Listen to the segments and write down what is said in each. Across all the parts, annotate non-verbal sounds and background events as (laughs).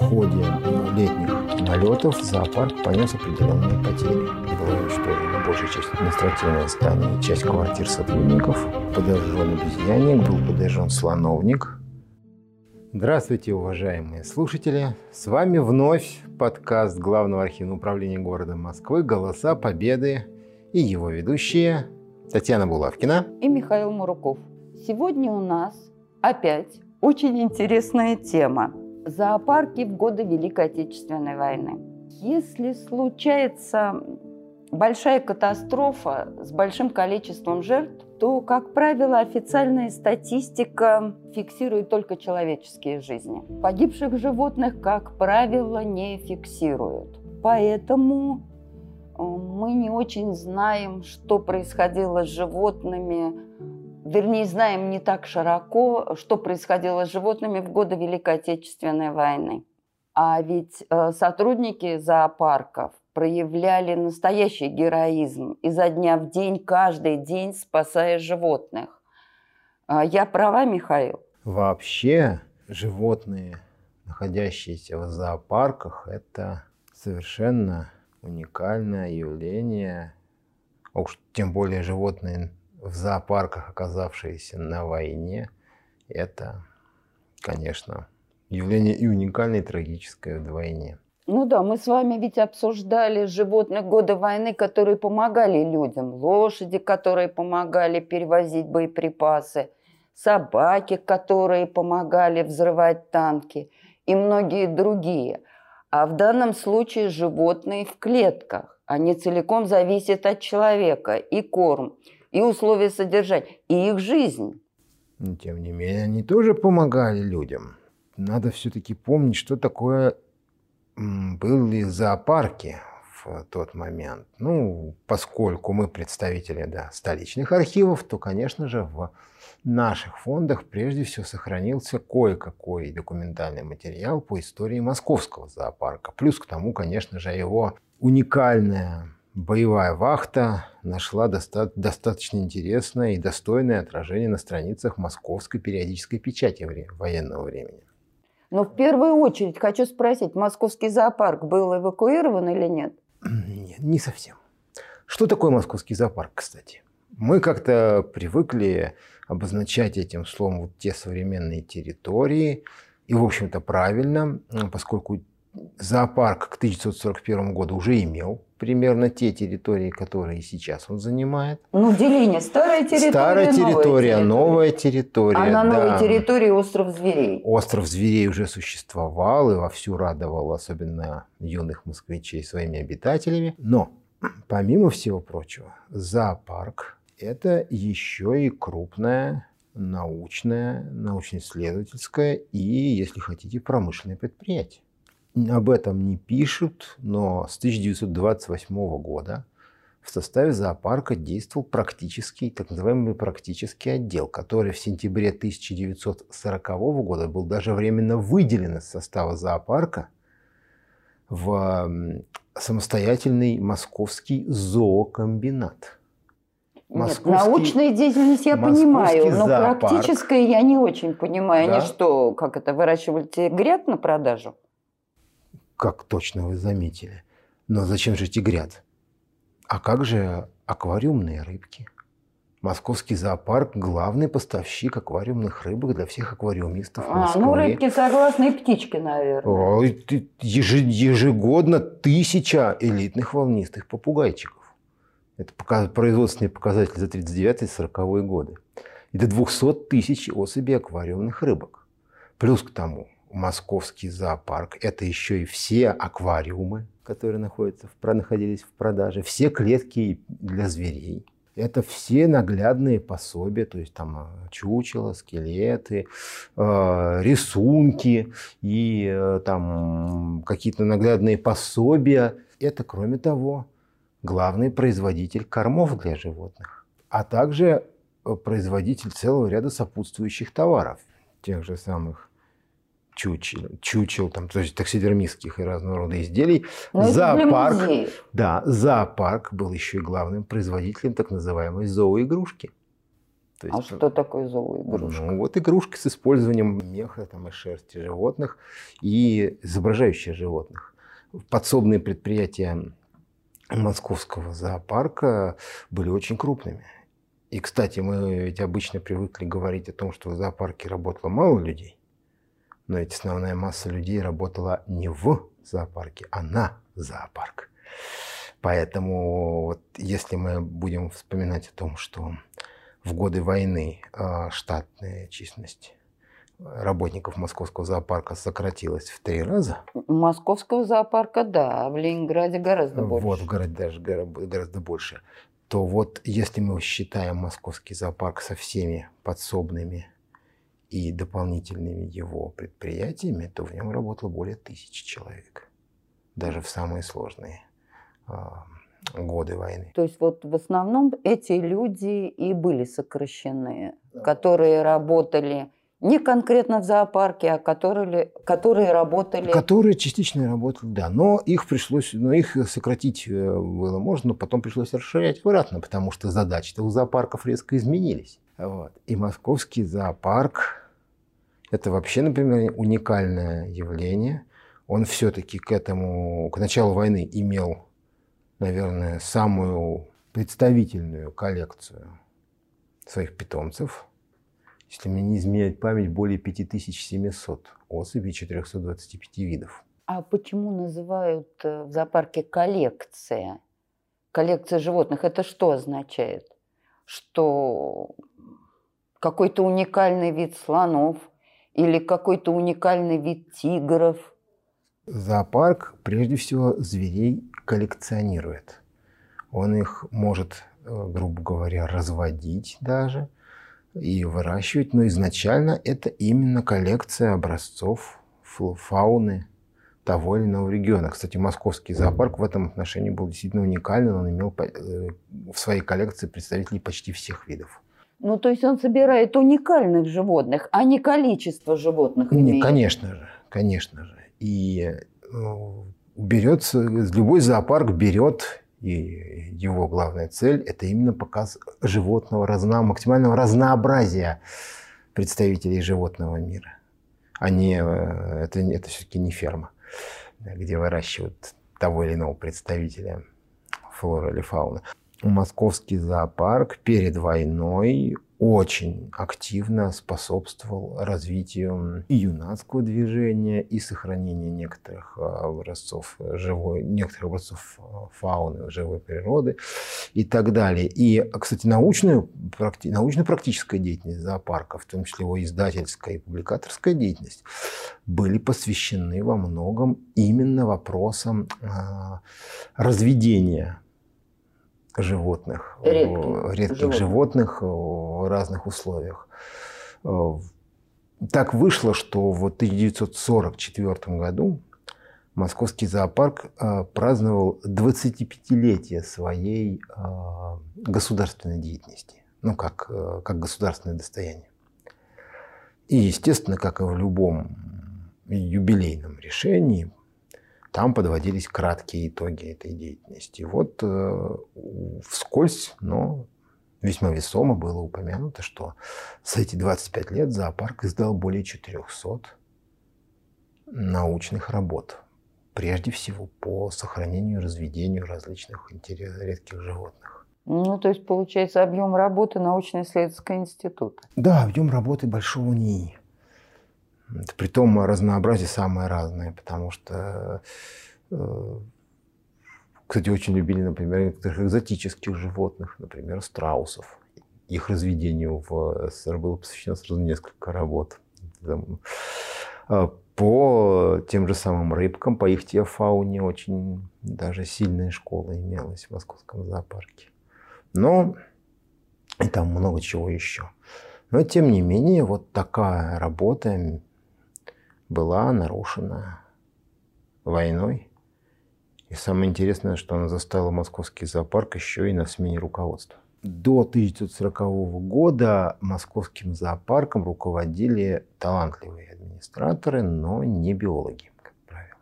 ходе летних налетов зоопарк понес определенные потери. Было уничтожено большая часть административного здания, часть квартир сотрудников. Подожжен обезьянник, был подожжен слоновник. Здравствуйте, уважаемые слушатели! С вами вновь подкаст Главного архивного управления города Москвы «Голоса Победы» и его ведущие Татьяна Булавкина и Михаил Муруков. Сегодня у нас опять очень интересная тема – зоопарки в годы Великой Отечественной войны. Если случается большая катастрофа с большим количеством жертв, то, как правило, официальная статистика фиксирует только человеческие жизни. Погибших животных, как правило, не фиксируют. Поэтому э, мы не очень знаем, что происходило с животными вернее, знаем не так широко, что происходило с животными в годы Великой Отечественной войны. А ведь э, сотрудники зоопарков проявляли настоящий героизм изо дня в день, каждый день спасая животных. А я права, Михаил? Вообще животные, находящиеся в зоопарках, это совершенно уникальное явление. А уж тем более животные в зоопарках, оказавшиеся на войне, это, конечно, явление и уникальное, и трагическое вдвойне. Ну да, мы с вами ведь обсуждали животных года войны, которые помогали людям. Лошади, которые помогали перевозить боеприпасы. Собаки, которые помогали взрывать танки. И многие другие. А в данном случае животные в клетках. Они целиком зависят от человека. И корм, и условия содержания, и их жизнь. Но, тем не менее, они тоже помогали людям. Надо все-таки помнить, что такое были зоопарки в тот момент. Ну, поскольку мы представители да, столичных архивов, то, конечно же, в наших фондах прежде всего сохранился кое-какой документальный материал по истории московского зоопарка. Плюс к тому, конечно же, его уникальная боевая вахта нашла доста- достаточно интересное и достойное отражение на страницах московской периодической печати военного времени. Но в первую очередь хочу спросить, московский зоопарк был эвакуирован или нет? Нет, не совсем. Что такое московский зоопарк, кстати? Мы как-то привыкли обозначать этим словом вот те современные территории, и, в общем-то, правильно, поскольку зоопарк к 1941 году уже имел примерно те территории, которые сейчас он занимает. Ну, деление. Старая территория, Старая территория, новая территория. А на новой да. территории остров зверей. Остров зверей уже существовал и вовсю радовал особенно юных москвичей своими обитателями. Но, помимо всего прочего, зоопарк – это еще и крупная научная, научно-исследовательская и, если хотите, промышленное предприятие об этом не пишут, но с 1928 года в составе зоопарка действовал практический, так называемый практический отдел, который в сентябре 1940 года был даже временно выделен из состава зоопарка в самостоятельный московский зоокомбинат. Московский, Нет, научная деятельность я понимаю, но зоопарк. практическая я не очень понимаю. Да? Они что, как это, выращивали тигрят на продажу? Как точно вы заметили. Но зачем же тигрят? А как же аквариумные рыбки? Московский зоопарк – главный поставщик аквариумных рыбок для всех аквариумистов Москвы. А, ну, рыбки согласны, и птички, наверное. Ежегодно тысяча элитных волнистых попугайчиков. Это производственный показатель за 39-40 годы. И до 200 тысяч особей аквариумных рыбок. Плюс к тому, московский зоопарк. Это еще и все аквариумы, которые находятся в, находились в продаже, все клетки для зверей. Это все наглядные пособия, то есть там э, чучела, скелеты, э, рисунки и э, там какие-то наглядные пособия. Это, кроме того, главный производитель кормов для животных, а также э, производитель целого ряда сопутствующих товаров, тех же самых чучел, чучел там, то есть таксидермистских и разного рода изделий. Но ну, зоопарк, да, зоопарк был еще и главным производителем так называемой зооигрушки. То есть, а что такое зооигрушка? Ну, вот игрушки с использованием меха там, и шерсти животных и изображающие животных. Подсобные предприятия московского зоопарка были очень крупными. И, кстати, мы ведь обычно привыкли говорить о том, что в зоопарке работало мало людей, но ведь основная масса людей работала не в зоопарке, а на зоопарк. Поэтому вот если мы будем вспоминать о том, что в годы войны а, штатная численность работников московского зоопарка сократилась в три раза. Московского зоопарка, да, а в Ленинграде гораздо больше. Вот, в городе даже гораздо больше. То вот если мы считаем московский зоопарк со всеми подсобными и дополнительными его предприятиями, то в нем работало более тысячи человек. Даже в самые сложные а, годы войны. То есть вот в основном эти люди и были сокращены, да. которые работали не конкретно в зоопарке, а которые, которые работали... Которые частично работали, да. Но их пришлось, но их сократить э, было можно, но потом пришлось расширять обратно, потому что задачи-то у зоопарков резко изменились. Вот. И московский зоопарк – это вообще, например, уникальное явление. Он все-таки к этому, к началу войны имел наверное, самую представительную коллекцию своих питомцев. Если мне не изменяет память, более 5700 особей 425 видов. А почему называют э, в зоопарке коллекция? Коллекция животных. Это что означает? Что какой-то уникальный вид слонов или какой-то уникальный вид тигров – Зоопарк прежде всего зверей коллекционирует. Он их может, э, грубо говоря, разводить даже и выращивать, но изначально это именно коллекция образцов фауны того или иного региона. Кстати, московский зоопарк в этом отношении был действительно уникален. Он имел э, в своей коллекции представителей почти всех видов. Ну, то есть он собирает уникальных животных, а не количество животных. Не, конечно же, конечно же. И ну, берется, любой зоопарк берет, и его главная цель – это именно показ животного, разно, максимального разнообразия представителей животного мира. А не, э, это, это все-таки не ферма, где выращивают того или иного представителя флоры или фауны. Московский зоопарк перед войной очень активно способствовал развитию и юнацкого движения, и сохранению некоторых а, образцов живой, некоторых образцов а, фауны, живой природы и так далее. И, кстати, научную, научно-практическая деятельность зоопарка, в том числе его издательская и публикаторская деятельность, были посвящены во многом именно вопросам а, разведения животных, редких, редких животных. животных в разных условиях. Э, так вышло, что в 1944 году Московский зоопарк э, праздновал 25-летие своей э, государственной деятельности, ну, как, как государственное достояние. И, естественно, как и в любом юбилейном решении, там подводились краткие итоги этой деятельности. Вот э, вскользь, но весьма весомо было упомянуто, что за эти 25 лет зоопарк издал более 400 научных работ. Прежде всего по сохранению и разведению различных редких животных. Ну, то есть, получается, объем работы научно-исследовательского института. Да, объем работы большого НИИ. Притом разнообразие самое разное, потому что, э, кстати, очень любили, например, некоторых экзотических животных, например, страусов. Их разведению в СССР было посвящено сразу несколько работ. А по тем же самым рыбкам, по их теофауне очень даже сильная школа имелась в московском зоопарке. Но и там много чего еще. Но тем не менее, вот такая работа была нарушена войной. И самое интересное, что она заставила московский зоопарк еще и на смене руководства. До 1940 года московским зоопарком руководили талантливые администраторы, но не биологи, как правило.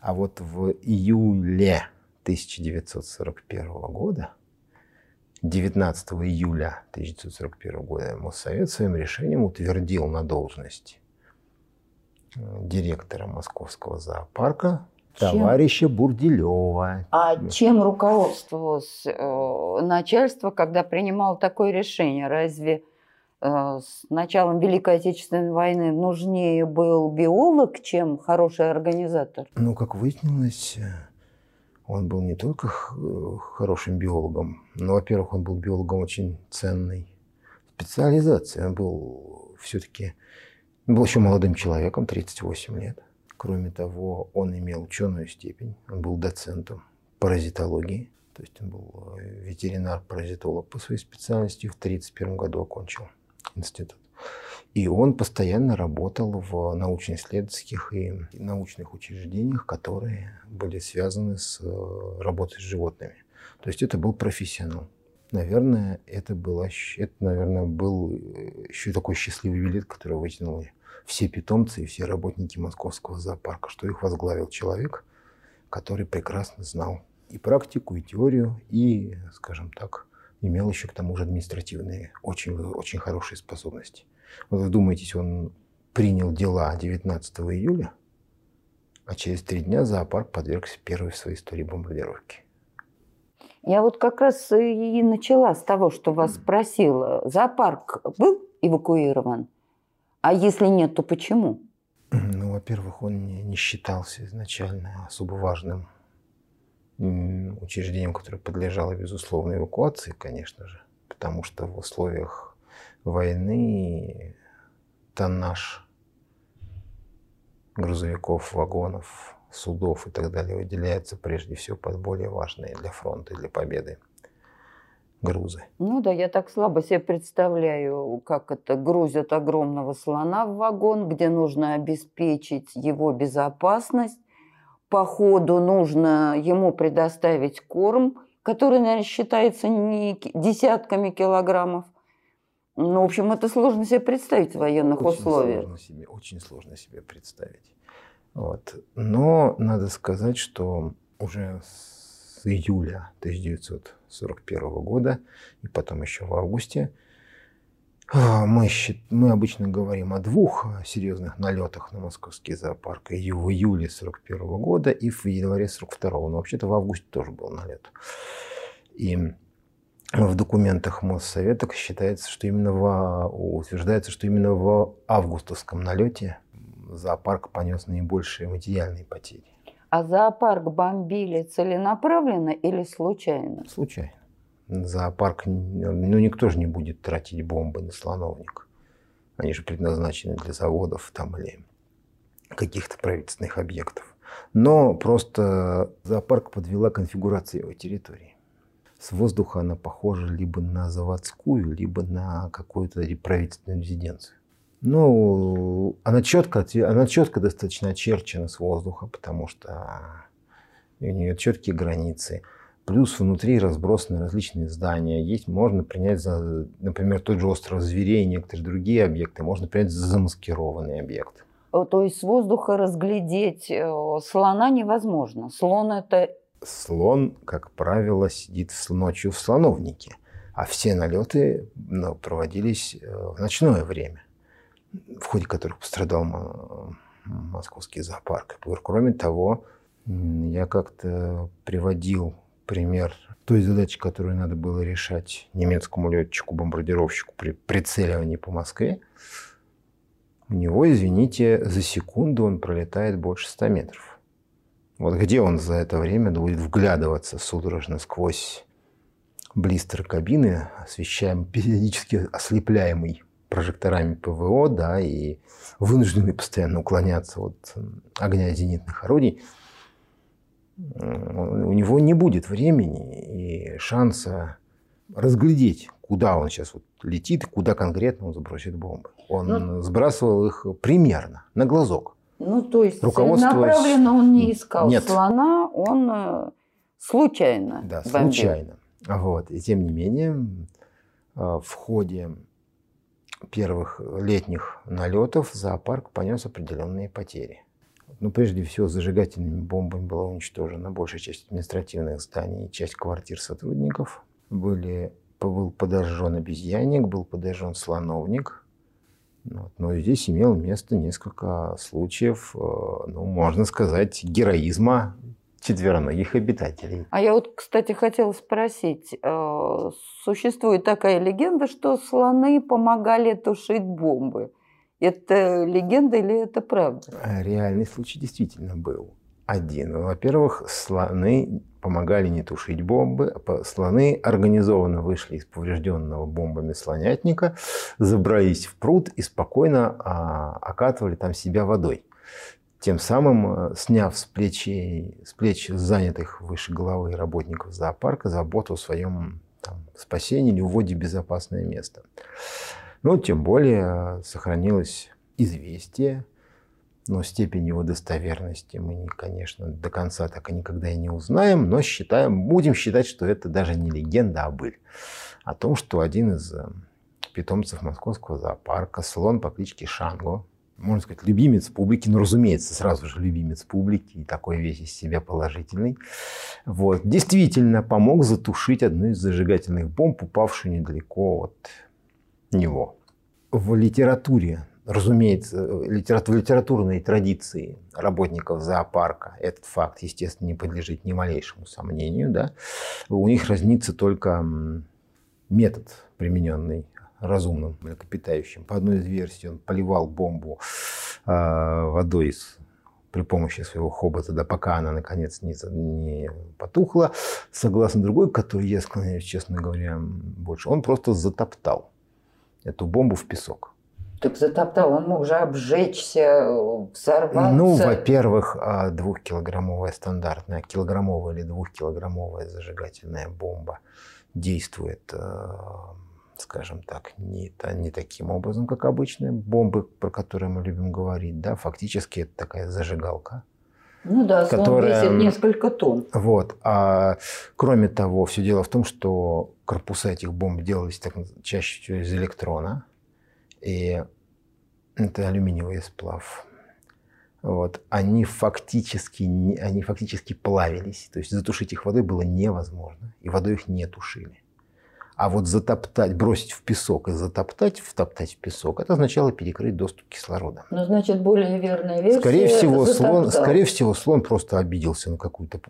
А вот в июле 1941 года 19 июля 1941 года Моссовет своим решением утвердил на должность э, директора Московского зоопарка чем? товарища Бурделева. А чем руководствовалось э, начальство, когда принимало такое решение? Разве э, с началом Великой Отечественной войны нужнее был биолог, чем хороший организатор? Ну, как выяснилось, он был не только хорошим биологом, но, во-первых, он был биологом очень ценной специализации. Он был все-таки был еще молодым человеком, 38 лет. Кроме того, он имел ученую степень, он был доцентом паразитологии, то есть он был э, ветеринар-паразитолог по своей специальности, в 1931 году окончил институт. И он постоянно работал в научно-исследовательских и научных учреждениях, которые были связаны с э, работой с животными. То есть это был профессионал. Наверное, это, было, это, наверное, был э, еще такой счастливый билет, который вытянул все питомцы и все работники московского зоопарка, что их возглавил человек, который прекрасно знал и практику, и теорию, и, скажем так, имел еще к тому же административные очень, очень хорошие способности. Вот вы думаете, он принял дела 19 июля, а через три дня зоопарк подвергся первой в своей истории бомбардировке. Я вот как раз и начала с того, что вас спросила. Зоопарк был эвакуирован? А если нет, то почему? Ну, во-первых, он не, считался изначально особо важным учреждением, которое подлежало безусловной эвакуации, конечно же, потому что в условиях войны тоннаж грузовиков, вагонов, судов и так далее выделяется прежде всего под более важные для фронта и для победы грузы. Ну да, я так слабо себе представляю, как это грузят огромного слона в вагон, где нужно обеспечить его безопасность. По ходу нужно ему предоставить корм, который, наверное, считается не десятками килограммов. Ну, в общем, это сложно себе представить в военных очень условиях. Сложно себе, очень сложно себе представить. Вот. Но надо сказать, что уже с июля 1941 года и потом еще в августе а, мы, мы обычно говорим о двух серьезных налетах на московский зоопарк. И в июле 1941 года и в январе 1942. Но вообще-то в августе тоже был налет. И в документах Моссовета считается, что именно в, утверждается, что именно в августовском налете зоопарк понес наибольшие материальные потери. А зоопарк бомбили целенаправленно или случайно? Случайно. Зоопарк, ну никто же не будет тратить бомбы на слоновник. Они же предназначены для заводов там или каких-то правительственных объектов. Но просто зоопарк подвела конфигурация его территории. С воздуха она похожа либо на заводскую, либо на какую-то правительственную резиденцию. Ну, она четко, она четко достаточно очерчена с воздуха, потому что у нее четкие границы. Плюс внутри разбросаны различные здания. Есть, можно принять за, например, тот же остров зверей и некоторые другие объекты, можно принять за замаскированный объект. То есть с воздуха разглядеть э, слона невозможно. Слон это... Слон, как правило, сидит ночью в слоновнике, а все налеты ну, проводились э, в ночное время в ходе которых пострадал московский зоопарк. Кроме того, я как-то приводил пример той задачи, которую надо было решать немецкому летчику-бомбардировщику при прицеливании по Москве. У него, извините, за секунду он пролетает больше 100 метров. Вот где он за это время будет вглядываться судорожно сквозь блистер кабины, освещаем периодически ослепляемый прожекторами ПВО, да, и вынуждены постоянно уклоняться от огня зенитных орудий, у него не будет времени и шанса разглядеть, куда он сейчас вот летит куда конкретно он забросит бомбы. Он ну, сбрасывал их примерно, на глазок. Ну, то есть направленно он не искал Нет. слона, он э, случайно Да, бомбил. случайно. Вот. И тем не менее, э, в ходе первых летних налетов зоопарк понес определенные потери. Ну, прежде всего, зажигательными бомбами была уничтожена большая часть административных зданий, часть квартир сотрудников. Были был подожжен обезьянник, был подожжен слоновник. Вот. Но здесь имело место несколько случаев, э, ну, можно сказать, героизма четвероногих обитателей. А я вот, кстати, хотела спросить, э, существует такая легенда, что слоны помогали тушить бомбы. Это легенда или это правда? Реальный случай действительно был один. Во-первых, слоны помогали не тушить бомбы. А слоны организованно вышли из поврежденного бомбами слонятника, забрались в пруд и спокойно а, окатывали там себя водой. Тем самым а, сняв с, плечей, с плеч занятых выше головы работников зоопарка заботу о своем там, спасении или уводе в безопасное место. Но тем более а, сохранилось известие но степень его достоверности мы, конечно, до конца так и никогда и не узнаем, но считаем, будем считать, что это даже не легенда, а быль. О том, что один из э, питомцев московского зоопарка, слон по кличке Шанго, можно сказать, любимец публики, ну, разумеется, сразу же любимец публики, и такой весь из себя положительный, вот, действительно помог затушить одну из зажигательных бомб, упавшую недалеко от него. В литературе Разумеется, в литературной традиции работников зоопарка этот факт, естественно, не подлежит ни малейшему сомнению. Да? У них разнится только метод, примененный разумным млекопитающим. По одной из версий он поливал бомбу э, водой из, при помощи своего хобота, да пока она наконец не, не потухла. Согласно другой, который я склоняюсь, честно говоря, больше, он просто затоптал эту бомбу в песок. Так затоптал, он мог же обжечься, взорваться. Ну, во-первых, а, двухкилограммовая стандартная, килограммовая или двухкилограммовая зажигательная бомба действует, э, скажем так, не, не таким образом, как обычные бомбы, про которые мы любим говорить. Да? Фактически это такая зажигалка. Ну да, которая весит несколько тонн. Вот. А кроме того, все дело в том, что корпуса этих бомб делались так, чаще всего из электрона. И это алюминиевый сплав. Вот. Они, фактически, они фактически плавились. То есть затушить их водой было невозможно. И водой их не тушили. А вот затоптать, бросить в песок и затоптать, втоптать в песок, это означало перекрыть доступ кислорода. Ну, значит, более верная версия. Скорее всего, слон, скорее всего, слон просто обиделся на какую-то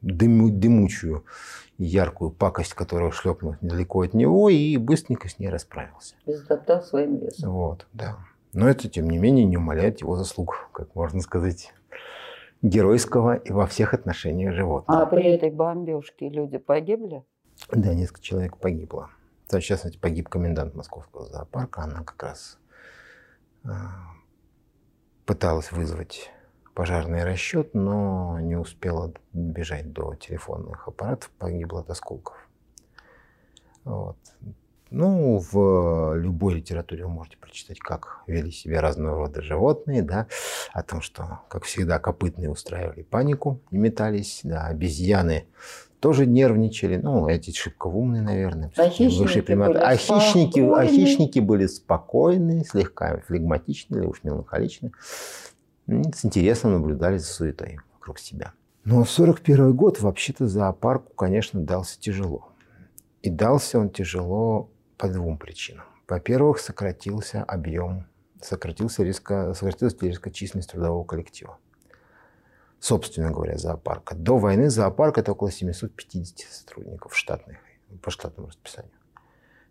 дыму, дымучую яркую пакость, которая шлепнула недалеко от него, и быстренько с ней расправился. И затоптал своим весом. Вот, да. Но это, тем не менее, не умаляет его заслуг, как можно сказать, геройского и во всех отношениях животного. А при этой бомбежке люди погибли? Да, несколько человек погибло. В частности, погиб комендант московского зоопарка. Она как раз а, пыталась вызвать пожарный расчет, но не успела бежать до телефонных аппаратов, погибла от осколков. Вот. Ну, в любой литературе вы можете прочитать, как вели себя разного рода животные, да, о том, что, как всегда, копытные устраивали панику и метались, да, обезьяны тоже нервничали, ну, эти шибко умные, наверное. А хищники, были а, хищники, а хищники были спокойные, слегка флегматичны или уж меланхоличны с интересом наблюдали за суетой вокруг себя. Но 41 год вообще-то зоопарку, конечно, дался тяжело. И дался он тяжело по двум причинам. Во-первых, сократился объем, сократился резко, сократилась резко численность трудового коллектива. Собственно говоря, зоопарка. До войны зоопарк это около 750 сотрудников штатных, по штатному расписанию.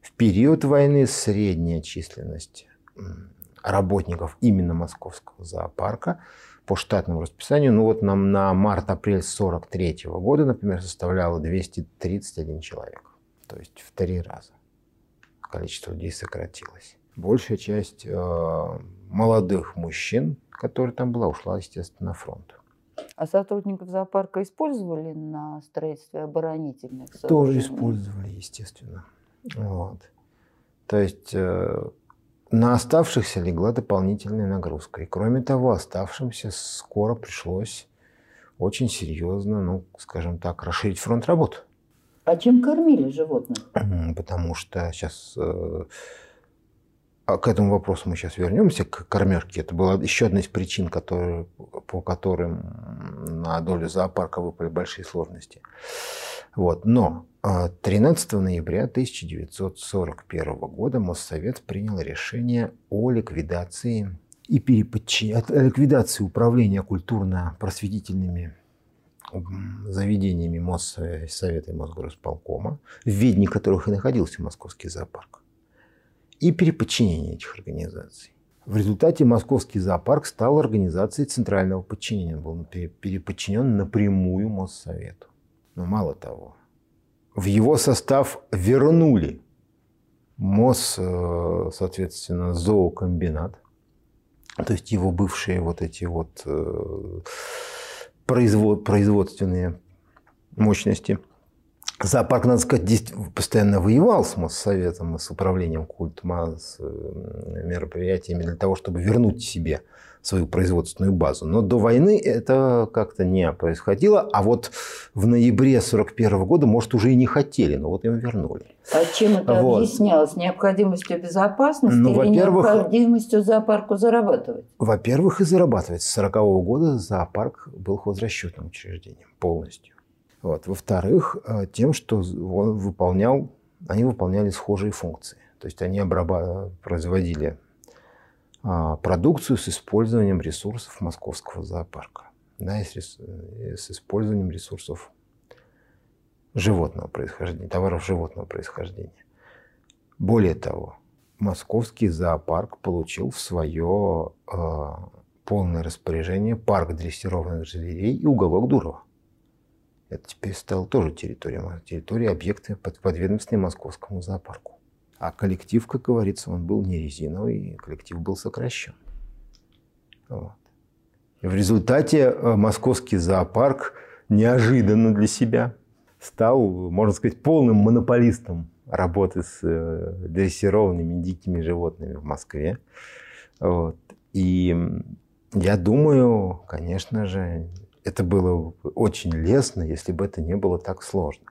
В период войны средняя численность работников именно московского зоопарка по штатному расписанию, ну вот нам на март-апрель 43 года, например, составляло 231 человек. То есть в три раза количество людей сократилось. Большая часть э, молодых мужчин, которые там была, ушла, естественно, на фронт. А сотрудников зоопарка использовали на строительстве оборонительных сооружений? Тоже использовали, естественно. Вот. То есть э, на оставшихся легла дополнительная нагрузка. И кроме того, оставшимся скоро пришлось очень серьезно, ну, скажем так, расширить фронт работы. А чем кормили животных? Потому что сейчас э, а к этому вопросу мы сейчас вернемся, к кормежке. Это была еще одна из причин, которые, по которым на долю зоопарка выпали большие сложности. Вот. Но 13 ноября 1941 года Моссовет принял решение о ликвидации и переподчи... ликвидации управления культурно-просветительными заведениями Моссовета и Мосгорисполкома, в ведении которых и находился Московский зоопарк, и переподчинение этих организаций. В результате Московский зоопарк стал организацией центрального подчинения. Был переподчинен напрямую Моссовету. Но мало того, в его состав вернули МОЗ, э, соответственно, зоокомбинат, то есть его бывшие вот эти вот э, производ, производственные мощности. Зоопарк, надо сказать, постоянно воевал с Моссоветом, с управлением культма, с э, мероприятиями для того, чтобы вернуть себе свою производственную базу. Но до войны это как-то не происходило. А вот в ноябре 1941 года, может, уже и не хотели, но вот им вернули. А чем это вот. объяснялось? Необходимостью безопасности ну, или необходимостью зоопарку зарабатывать? Во-первых, и зарабатывать. С 1940 года зоопарк был хозрасчетным учреждением полностью. Вот. Во-вторых, э, тем, что он выполнял, они выполняли схожие функции. То есть они обраба- производили а, продукцию с использованием ресурсов московского зоопарка. Да, и с, и с использованием ресурсов животного происхождения, товаров животного происхождения. Более того, московский зоопарк получил в свое э, полное распоряжение парк дрессированных зверей и уголок Дурова. Это теперь стало тоже территорией, территорией объекта под подведомственной московскому зоопарку. А коллектив, как говорится, он был не резиновый, коллектив был сокращен. Вот. В результате э, московский зоопарк неожиданно для себя стал, можно сказать, полным монополистом работы с э, дрессированными дикими животными в Москве. Вот. И я думаю, конечно же, это было очень лестно, если бы это не было так сложно.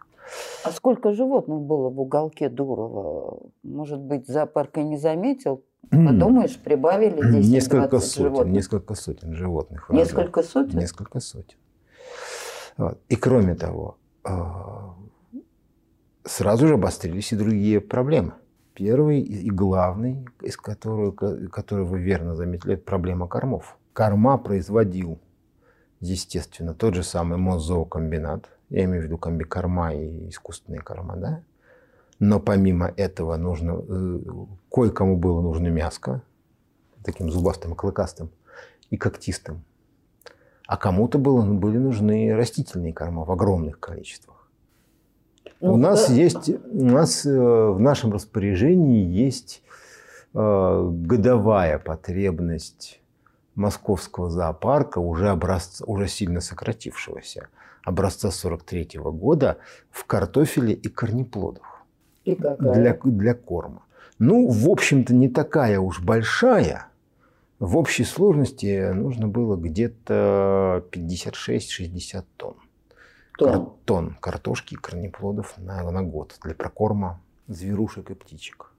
А сколько животных было в уголке Дурова? Может быть, зоопарк и не заметил? Подумаешь, прибавили 10 несколько сотен, животных. Несколько сотен животных. Несколько разных. сотен? Несколько сотен. Вот. И кроме того, а, сразу же обострились и другие проблемы. Первый и главный, из которого, который вы верно заметили, это проблема кормов. Корма производил, естественно, тот же самый Мосзоокомбинат – я имею в виду комбикорма и искусственные корма, да? Но помимо этого нужно, э, кое-кому было нужно мяско, таким зубастым, клыкастым и когтистым. А кому-то было, были нужны растительные корма в огромных количествах. Ну, у нас да. есть, у нас э, в нашем распоряжении есть э, годовая потребность московского зоопарка, уже, образца, уже сильно сократившегося образца 43 -го года в картофеле и корнеплодах. И Для, для корма. Ну, в общем-то, не такая уж большая. В общей сложности нужно было где-то 56-60 тонн. Тонн. Кар тонн картошки и корнеплодов на, на год для прокорма зверушек и птичек.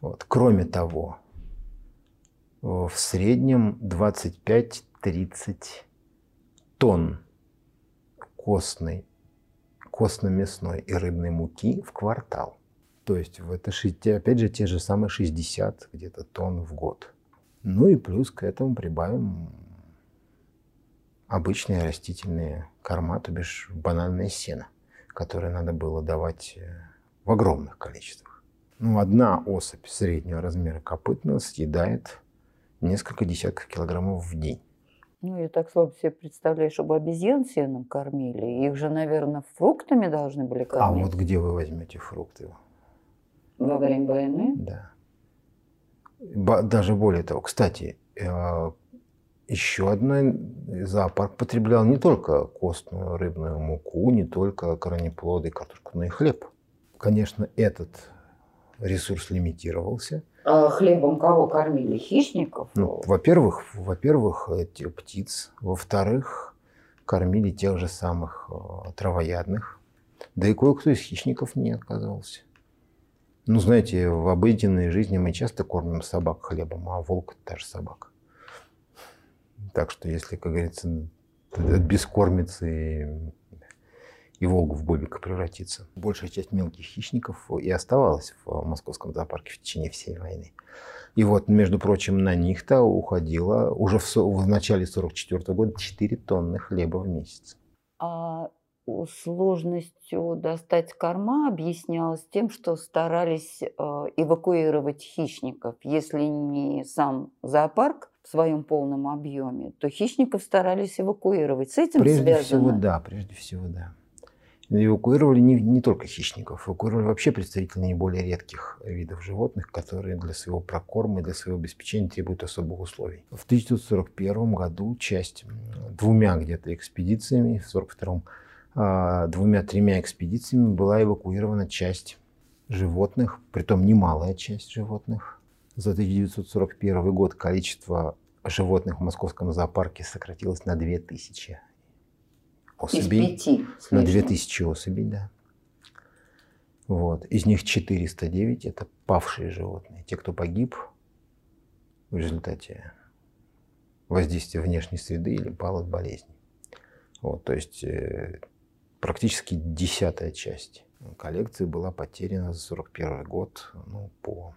Вот. Кроме того, в среднем 25-30 тонн костной, костно-мясной и рыбной муки в квартал. То есть в это, опять же, те же самые 60 где-то тонн в год. Ну и плюс к этому прибавим обычные растительные корма, то бишь банальное сено, которое надо было давать э, в огромных количествах. Ну, одна особь среднего размера копытного съедает несколько десятков килограммов в день. Ну, я так слабо себе представляю, чтобы обезьян сеном кормили. Их же, наверное, фруктами должны были а кормить. А вот где вы возьмете фрукты? Во время войны? Да. Даже более того. Кстати, э, еще одна зоопарк потреблял не только костную рыбную муку, не только корнеплоды картошку, но и хлеб. Конечно, этот ресурс лимитировался – хлебом кого кормили? Хищников? Ну, во-первых, во-первых, эти птиц. Во-вторых, кормили тех же самых э, травоядных. Да и кое-кто из хищников не отказывался. Ну, знаете, в обыденной жизни мы часто кормим собак хлебом, а волк – та же собака. Так что, если, как говорится, от бескормицы и Волгу в Бобика превратиться. Большая часть мелких хищников и оставалась в московском зоопарке в течение всей войны. И вот, между прочим, на них-то уходило уже в, в начале 1944 года 4 тонны хлеба в месяц. А сложностью достать корма объяснялось тем, что старались э, эвакуировать хищников. Если не сам зоопарк в своем полном объеме, то хищников старались эвакуировать. С этим прежде связано? Всего, да, прежде всего, да. Эвакуировали не, не только хищников, эвакуировали вообще представителей наиболее редких видов животных, которые для своего прокорма и для своего обеспечения требуют особых условий. В 1941 году часть двумя где-то экспедициями, в 1942 а, двумя-тремя экспедициями была эвакуирована часть животных, притом немалая часть животных. За 1941 год количество животных в московском зоопарке сократилось на 2000 особей. Из пяти. На 2000 особей, да. Вот. Из них 409 – это павшие животные. Те, кто погиб в результате воздействия внешней среды или пал от болезней. Вот, то есть э, практически десятая часть коллекции была потеряна за 41 год ну, по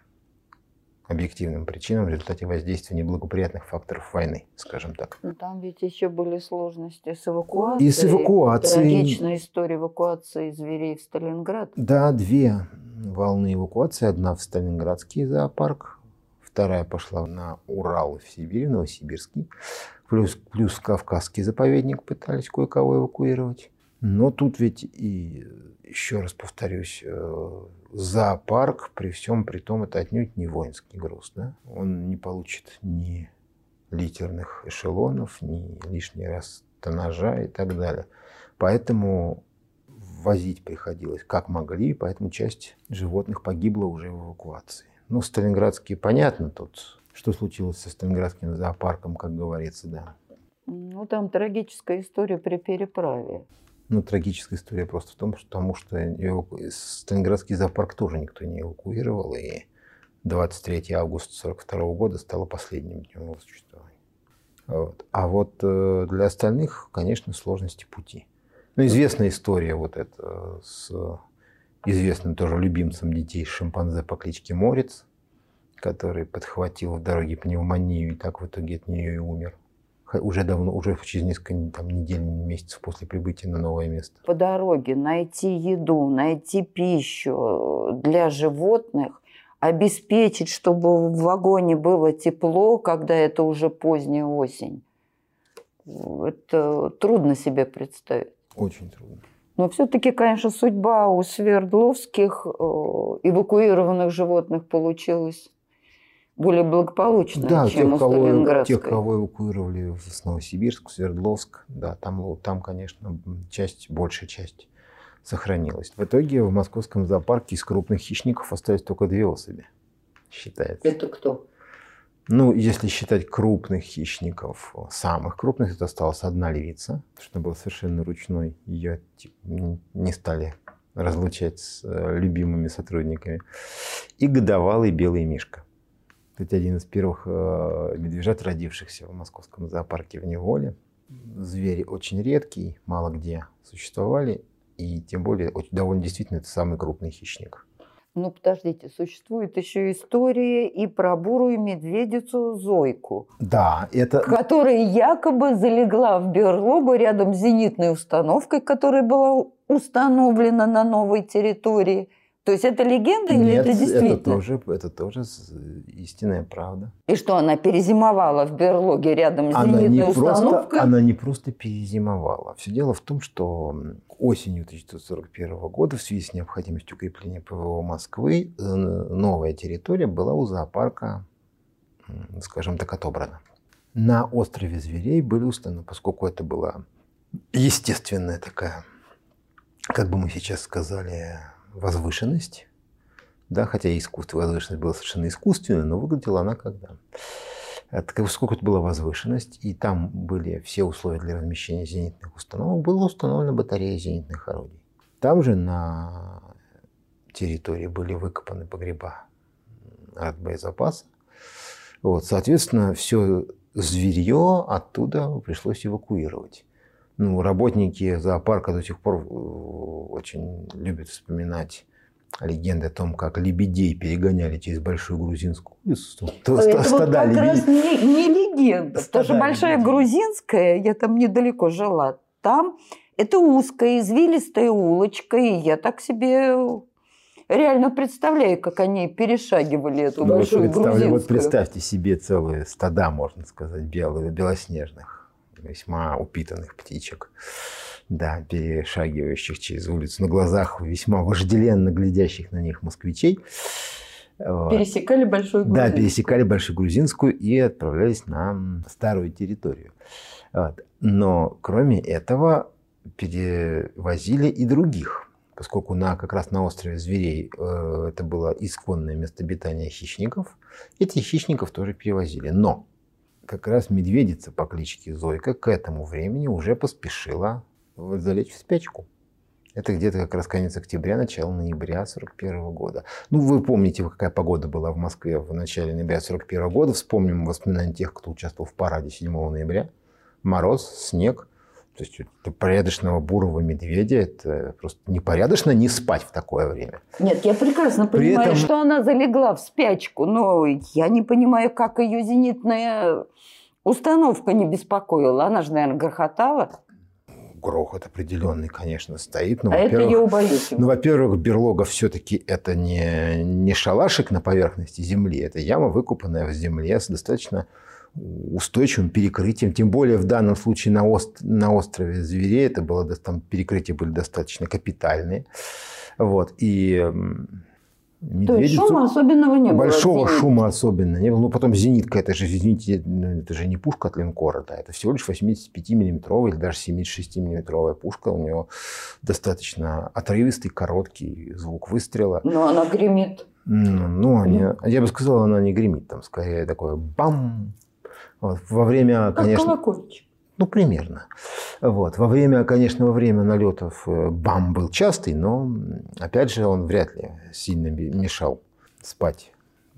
объективным причинам в результате воздействия неблагоприятных факторов войны, скажем так. Но ну, там ведь еще были сложности с эвакуацией. И с эвакуацией. Трагичная история эвакуации зверей в Сталинград. Да, две волны эвакуации. Одна в Сталинградский зоопарк, вторая пошла на Урал в Сибирь, Новосибирский. Плюс, плюс Кавказский заповедник пытались кое-кого эвакуировать. Но тут ведь и, еще раз повторюсь, э, зоопарк, при всем при том, это отнюдь не воинский груз. Да? Он не получит ни литерных эшелонов, ни лишний раз тоннажа и так далее. Поэтому возить приходилось как могли, поэтому часть животных погибла уже в эвакуации. Ну, сталинградские, понятно тут, что случилось со сталинградским зоопарком, как говорится, да. Ну, там трагическая история при переправе. Ну, трагическая история просто в том, что, потому что эваку... Сталинградский зоопарк тоже никто не эвакуировал, и 23 августа 1942 года стало последним днем его существования. Вот. А вот э, для остальных, конечно, сложности пути. Ну, известная история вот эта с известным тоже любимцем детей шимпанзе по кличке Морец, который подхватил в дороге пневмонию и так в итоге от нее и умер уже давно, уже через несколько там, недель, месяцев после прибытия на новое место. По дороге найти еду, найти пищу для животных, обеспечить, чтобы в вагоне было тепло, когда это уже поздняя осень. Это трудно себе представить. Очень трудно. Но все-таки, конечно, судьба у Свердловских э, эвакуированных животных получилась более благополучная, да, чем тех, у кого, тех, кого эвакуировали в Новосибирск, Свердловск, да, там, там, конечно, часть, большая часть сохранилась. В итоге в московском зоопарке из крупных хищников остались только две особи, считается. Это кто? Ну, если считать крупных хищников, самых крупных, это осталась одна львица, что была совершенно ручной. Ее не стали разлучать с э, любимыми сотрудниками. И годовалый белый мишка. Это один из первых э, медвежат, родившихся в московском зоопарке в неволе. Звери очень редкий, мало где существовали, и тем более довольно действительно это самый крупный хищник. Ну, подождите, существует еще история и про бурую медведицу Зойку. Да, это... Которая якобы залегла в берлогу рядом с зенитной установкой, которая была установлена на новой территории. То есть это легенда Нет, или это действительно? это тоже, это тоже истинная правда. И что, она перезимовала в берлоге рядом с она зенитной не установкой? Просто, она не просто перезимовала. Все дело в том, что осенью 1941 года в связи с необходимостью укрепления ПВО Москвы э, новая территория была у зоопарка, скажем так, отобрана. На острове зверей были установлены, поскольку это была естественная такая, как бы мы сейчас сказали, возвышенность, да, хотя искусство, возвышенность была совершенно искусственная, но выглядела она когда. Сколько это была возвышенность, и там были все условия для размещения зенитных установок, была установлена батарея зенитных орудий. Там же на территории были выкопаны погреба от боезапаса. Вот, соответственно, все зверье оттуда пришлось эвакуировать. Ну, работники зоопарка до сих пор э, очень любят вспоминать легенды о том, как лебедей перегоняли через Большую Грузинскую улицу. То, Это стада вот как лебедей. раз не, не легенда. Стада Тоже Большая лебедей. Грузинская, я там недалеко жила, там это узкая, извилистая улочка, и я так себе реально представляю, как они перешагивали эту ну, большую вот грузинскую. Вот представьте себе целые стада, можно сказать, белых, белоснежных, весьма упитанных птичек да, перешагивающих через улицу на глазах весьма вожделенно глядящих на них москвичей. Пересекали Большую Грузинскую. Да, пересекали Большую Грузинскую и отправлялись на старую территорию. Вот. Но кроме этого перевозили и других, поскольку на, как раз на острове Зверей э, это было исконное место обитания хищников, этих хищников тоже перевозили. Но как раз медведица по кличке Зойка к этому времени уже поспешила залечь в спячку. Это где-то как раз конец октября, начало ноября 41 года. Ну, вы помните, какая погода была в Москве в начале ноября 41 года. Вспомним воспоминания тех, кто участвовал в параде 7 ноября. Мороз, снег. То есть это порядочного бурого медведя, это просто непорядочно не спать в такое время. Нет, я прекрасно При понимаю, этом... что она залегла в спячку, но я не понимаю, как ее зенитная установка не беспокоила. Она же, наверное, грохотала грохот определенный, конечно, стоит. Но, а это я убоюсь. Ну, во-первых, берлога все-таки это не, не шалашик на поверхности земли, это яма, выкупанная в земле с достаточно устойчивым перекрытием. Тем более в данном случае на, ост на острове Зверей это было, там перекрытия были достаточно капитальные. Вот. И Медведицу... То есть шума особенного не было? Большого шума особенно не было. Ну, потом зенитка, это же, извините, это же не пушка от линкора, да, это всего лишь 85-миллиметровая или даже 76-миллиметровая пушка. У нее достаточно отрывистый, короткий звук выстрела. Но она гремит. Ну, ну они, я бы сказал, она не гремит, там скорее такое бам. Вот. Во время, как конечно... колокольчик. Ну, примерно. Вот. Во время, конечно, во время налетов э, бам был частый, но, опять же, он вряд ли сильно мешал спать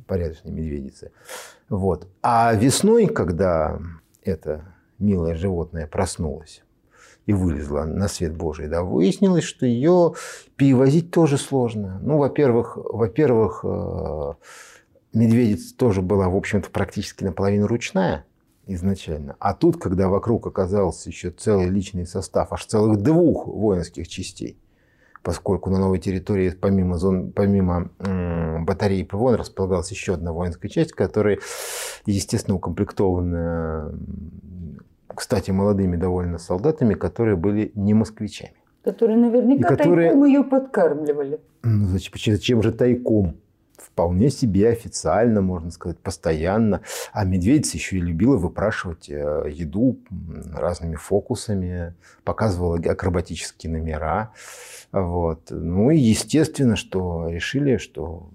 порядочной медведице. Вот. А весной, когда это милое животное проснулось и вылезла на свет Божий, да, выяснилось, что ее перевозить тоже сложно. Ну, во-первых, во-первых, э, медведица тоже была, в общем-то, практически наполовину ручная – изначально. А тут, когда вокруг оказался еще целый личный состав, аж целых двух воинских частей, поскольку на новой территории помимо, зон, помимо м, батареи ПВО располагалась еще одна воинская часть, которая, естественно, укомплектована, кстати, молодыми довольно солдатами, которые были не москвичами. Которые наверняка и которые... тайком ее подкармливали. Ну, зачем же тайком? Вполне себе официально, можно сказать, постоянно. А медведица еще и любила выпрашивать э, еду разными фокусами, показывала акробатические номера. Вот. Ну и естественно, что решили, что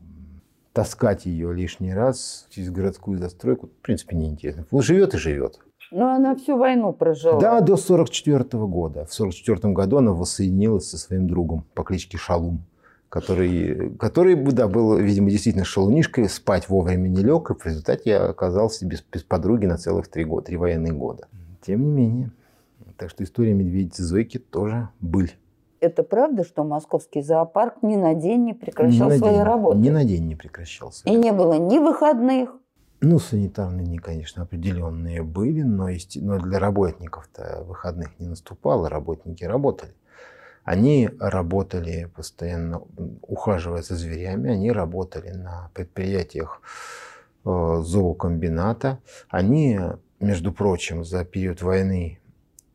таскать ее лишний раз через городскую застройку, в принципе, неинтересно. Пусть живет и живет. Но она всю войну прожила. Да, до 44 года. В 44 году она воссоединилась со своим другом по кличке Шалум который, который да, был, видимо, действительно шалунишкой, спать вовремя не лег, и в результате я оказался без, без подруги на целых три года, три военные года. Тем не менее. Так что история медведицы Зойки тоже быль. Это правда, что московский зоопарк ни на день не прекращал ни свои работы? Ни на день не прекращался. И не было ни выходных? Ну, санитарные дни, конечно, определенные были, но, но для работников-то выходных не наступало, работники работали. Они работали постоянно, ухаживая за зверями, они работали на предприятиях э, зоокомбината. Они, между прочим, за период войны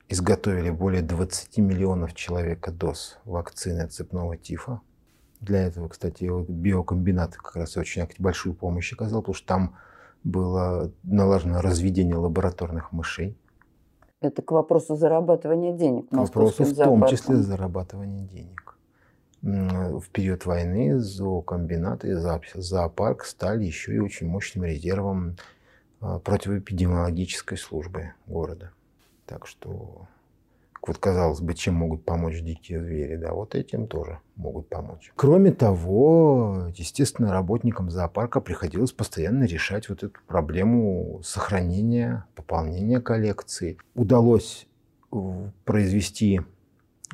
изготовили более 20 миллионов человека доз вакцины от цепного тифа. Для этого, кстати, биокомбинат как раз очень большую помощь оказал, потому что там было налажено разведение лабораторных мышей. Это к вопросу зарабатывания денег. К вопросу в том числе зарабатывания денег. В период войны зоокомбинат и зоопарк стали еще и очень мощным резервом а, противоэпидемиологической службы города. Так что вот казалось бы, чем могут помочь дикие звери, да, вот этим тоже могут помочь. Кроме того, естественно, работникам зоопарка приходилось постоянно решать вот эту проблему сохранения, пополнения коллекции. Удалось произвести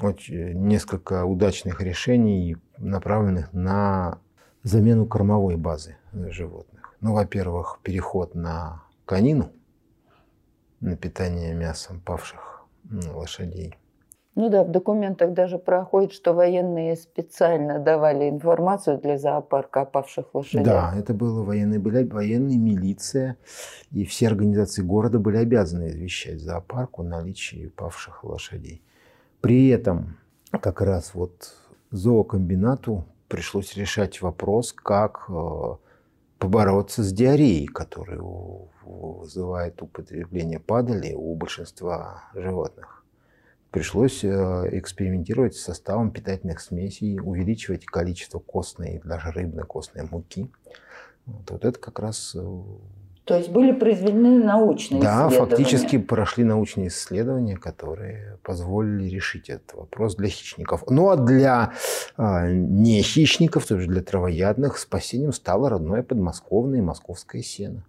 несколько удачных решений, направленных на замену кормовой базы животных. Ну, во-первых, переход на конину, на питание мясом павших лошадей. Ну да, в документах даже проходит, что военные специально давали информацию для зоопарка о павших лошадях. Да, это было военные, были военные, милиция и все организации города были обязаны извещать зоопарку о наличии павших лошадей. При этом как раз вот зоокомбинату пришлось решать вопрос, как э, побороться с диареей, которая вызывает употребление падали у большинства животных. Пришлось э, экспериментировать с составом питательных смесей, увеличивать количество костной, даже рыбной костной муки. Вот, вот это как раз э, то есть были произведены научные да, исследования? Да, фактически прошли научные исследования, которые позволили решить этот вопрос для хищников. Ну а для э, не хищников, то есть для травоядных, спасением стало родное подмосковное и московское сено.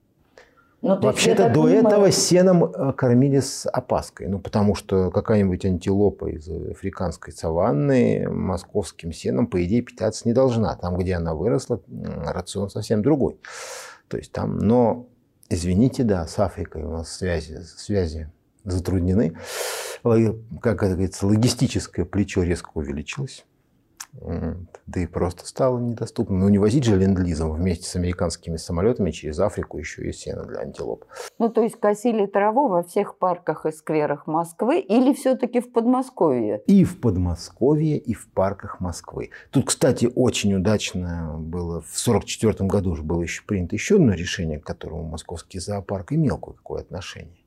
Ну, Вообще-то до понимаю... этого сеном а, кормили с опаской. Ну, потому что какая-нибудь антилопа из африканской саванны московским сеном, по идее, питаться не должна. Там, где она выросла, рацион совсем другой. То есть там, но Извините, да, с Африкой у нас связи, связи затруднены. Как это говорится, логистическое плечо резко увеличилось. Да и просто стало недоступно. Ну, не возить же ленд-лизом вместе с американскими самолетами через Африку еще и сено для антилоп. Ну, то есть косили траву во всех парках и скверах Москвы или все-таки в Подмосковье? И в Подмосковье, и в парках Москвы. Тут, кстати, очень удачно было. В 1944 году уже было еще принято еще одно решение, к которому московский зоопарк имел кое-какое отношение.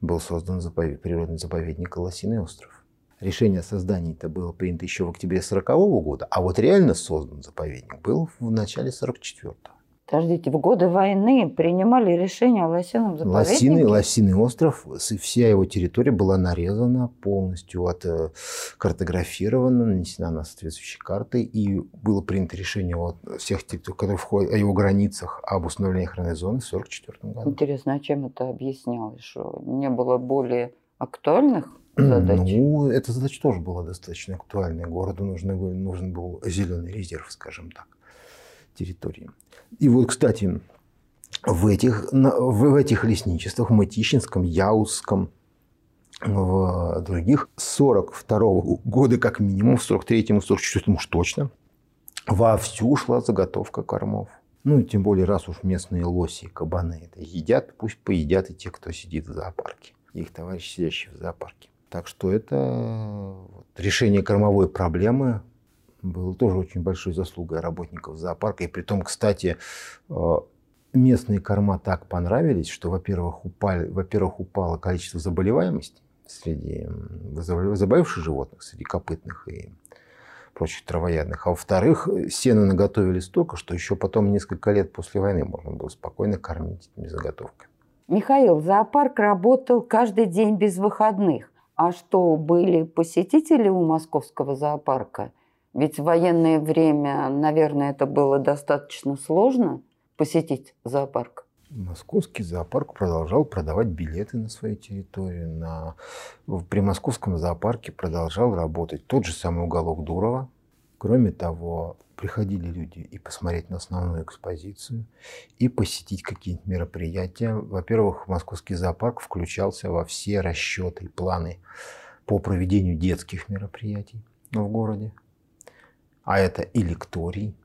Был создан заповед... природный заповедник Лосиный остров решение о создании это было принято еще в октябре 1940 года, а вот реально создан заповедник был в начале 1944 -го. Подождите, в годы войны принимали решение о лосином заповеднике? Лосиный, Лосиный остров, вся его территория была нарезана полностью, от, э, картографирована, нанесена на соответствующие карты, и было принято решение о всех тех, которые входят, о его границах, об установлении охранной зоны в 1944 году. Интересно, а чем это объяснялось? Что не было более актуальных задач? Ну, эта задача тоже была достаточно актуальной. Городу нужен, нужен был зеленый резерв, скажем так, территории. И вот, кстати, в этих, в этих лесничествах, в Матищинском, Яузском, в других, 42 -го года как минимум, в 43-м, 44-м уж точно, вовсю шла заготовка кормов. Ну, тем более, раз уж местные лоси и кабаны это едят, пусть поедят и те, кто сидит в зоопарке. Их товарищи, сидящие в зоопарке. Так что это решение кормовой проблемы было тоже очень большой заслугой работников зоопарка. И при том, кстати, э, местные корма так понравились, что, во-первых, упали, во-первых, упало количество заболеваемости среди заболевших животных, среди копытных и прочих травоядных. А во-вторых, сено наготовили столько, что еще потом несколько лет после войны можно было спокойно кормить этими заготовками. Михаил, зоопарк работал каждый день без выходных. А что, были посетители у московского зоопарка? Ведь в военное время, наверное, это было достаточно сложно посетить зоопарк. Московский зоопарк продолжал продавать билеты на своей территории. На... При московском зоопарке продолжал работать тот же самый уголок Дурова. Кроме того, приходили люди и посмотреть на основную экспозицию, и посетить какие-нибудь мероприятия. Во-первых, московский зоопарк включался во все расчеты и планы по проведению детских мероприятий в городе. А это и лекторий,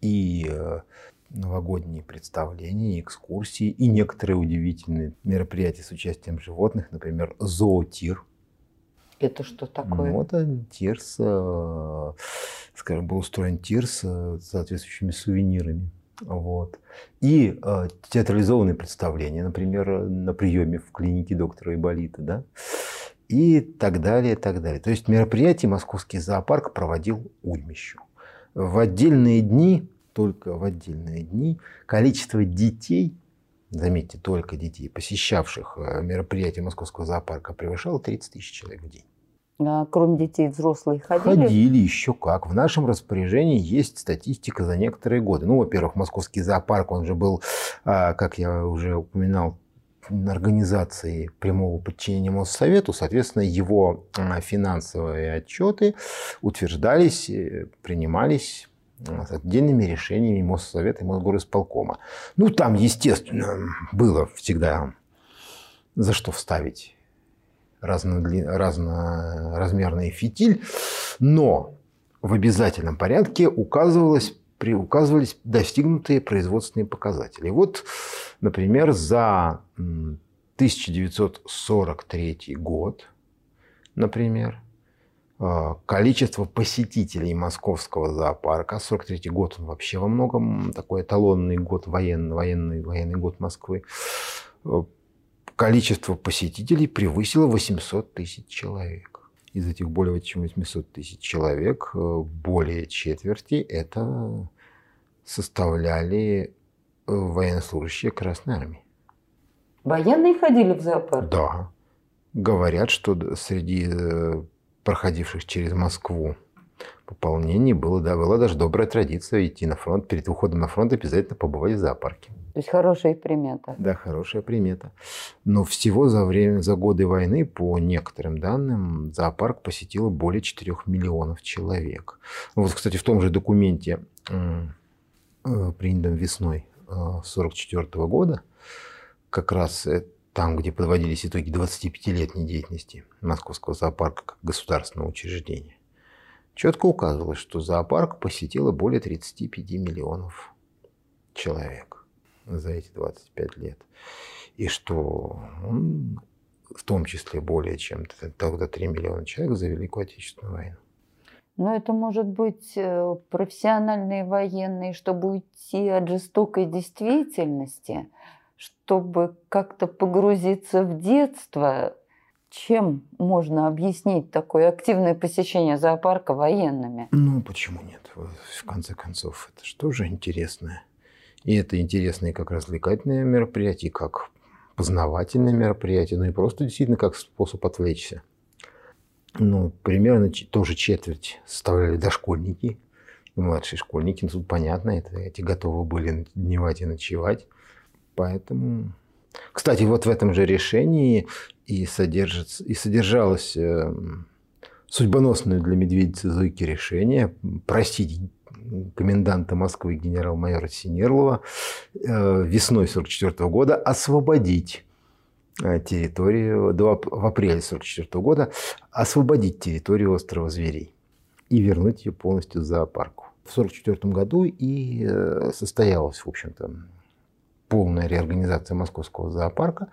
и э, новогодние представления, и экскурсии, и некоторые удивительные мероприятия с участием животных, например, зоотир – это что такое? Ну, это тирс, э, скажем, был устроен тирс э, с соответствующими сувенирами. Вот. И э, театрализованные представления, например, на приеме в клинике доктора Иболита, да, и так далее, и так далее. То есть мероприятие московский зоопарк проводил уймищу. В отдельные дни, только в отдельные дни, количество детей, заметьте, только детей, посещавших э, мероприятие московского зоопарка, превышало 30 тысяч человек в день. А, кроме детей, взрослые ходили? Ходили еще как. В нашем распоряжении есть статистика за некоторые годы. Ну, во-первых, Московский зоопарк, он же был, а, как я уже упоминал, организации прямого подчинения Моссовету, соответственно, его финансовые отчеты утверждались, э, принимались с отдельными решениями Моссовета и Мосгорисполкома. Ну, там, естественно, было всегда за что вставить разнодли... разноразмерный фитиль, но в обязательном порядке указывалось, при... указывались достигнутые производственные показатели. Вот, например, за 1943 год, например, а, количество посетителей московского зоопарка. 43 год он вообще во многом такой эталонный год, военный, военный, военный год Москвы. Количество посетителей превысило 800 тысяч человек. Из этих более чем 800 тысяч человек а, более четверти это составляли военнослужащие Красной Армии. Военные ходили в зоопарк? Да. Говорят, что среди э, проходивших через Москву пополнений было, да, была даже добрая традиция идти на фронт, перед уходом на фронт обязательно побывать в зоопарке. То есть хорошая примета. Да, хорошая примета. Но всего за время, за годы войны, по некоторым данным, зоопарк посетило более 4 миллионов человек. Вот, кстати, в том же документе, э, принятом весной 1944 э, года, как раз там, где подводились итоги 25-летней деятельности Московского зоопарка как государственного учреждения, четко указывалось, что зоопарк посетило более 35 миллионов человек за эти 25 лет. И что он, в том числе более чем тогда 3 миллиона человек за Великую Отечественную войну. Но это может быть э, профессиональные военные, чтобы уйти от жестокой действительности – чтобы как-то погрузиться в детство, чем можно объяснить такое активное посещение зоопарка военными? Ну, почему нет? В конце концов, это же интересное. И это интересное как развлекательное мероприятие, как познавательное мероприятие, ну и просто действительно как способ отвлечься. Ну, примерно тоже четверть составляли дошкольники и младшие школьники. Ну, тут понятно, это, эти готовы были дневать и ночевать. Поэтому... Кстати, вот в этом же решении и, и содержалось э, судьбоносное для медведицы Зойки решение просить коменданта Москвы генерал-майора Синерлова э, весной 1944 года освободить э, территорию, в апреле 1944 года освободить территорию острова Зверей и вернуть ее полностью зоопарку. В 1944 году и состоялось, в общем-то, полная реорганизация московского зоопарка.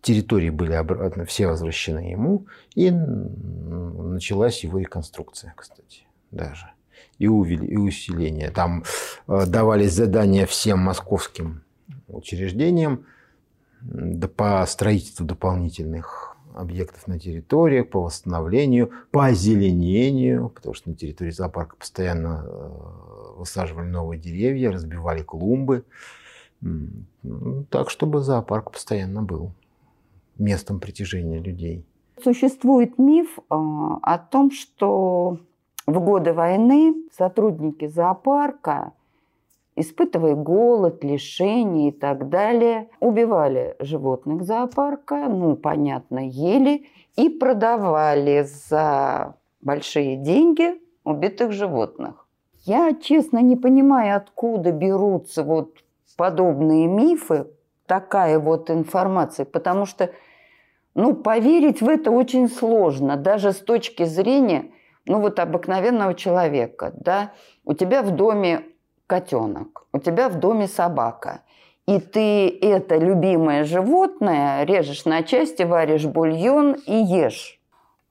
Территории были обратно все возвращены ему. И началась его реконструкция, кстати, даже. И, увели, и усиление. Там э, давались задания всем московским учреждениям по строительству дополнительных объектов на территориях, по восстановлению, по озеленению, потому что на территории зоопарка постоянно э, высаживали новые деревья, разбивали клумбы. Так, чтобы зоопарк постоянно был местом притяжения людей. Существует миф а, о том, что в годы войны сотрудники зоопарка, испытывая голод, лишение и так далее, убивали животных зоопарка, ну, понятно, ели и продавали за большие деньги убитых животных. Я, честно, не понимаю, откуда берутся вот подобные мифы, такая вот информация, потому что ну, поверить в это очень сложно, даже с точки зрения ну, вот обыкновенного человека. Да? У тебя в доме котенок, у тебя в доме собака, и ты это любимое животное режешь на части, варишь бульон и ешь.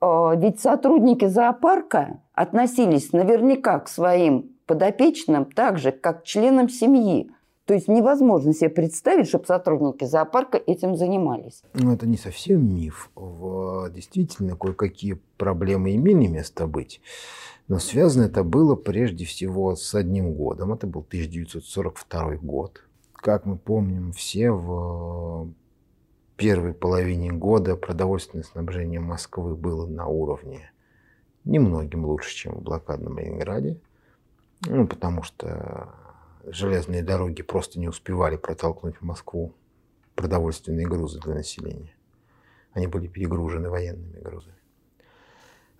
А, ведь сотрудники зоопарка относились наверняка к своим подопечным так же, как к членам семьи. То есть невозможно себе представить, чтобы сотрудники зоопарка этим занимались. Ну, это не совсем миф. В... Действительно, кое-какие проблемы имели место быть. Но связано это было прежде всего с одним годом. Это был 1942 год. Как мы помним все, в первой половине года продовольственное снабжение Москвы было на уровне немногим лучше, чем в блокадном Ленинграде. Ну, потому что железные дороги просто не успевали протолкнуть в Москву продовольственные грузы для населения. Они были перегружены военными грузами.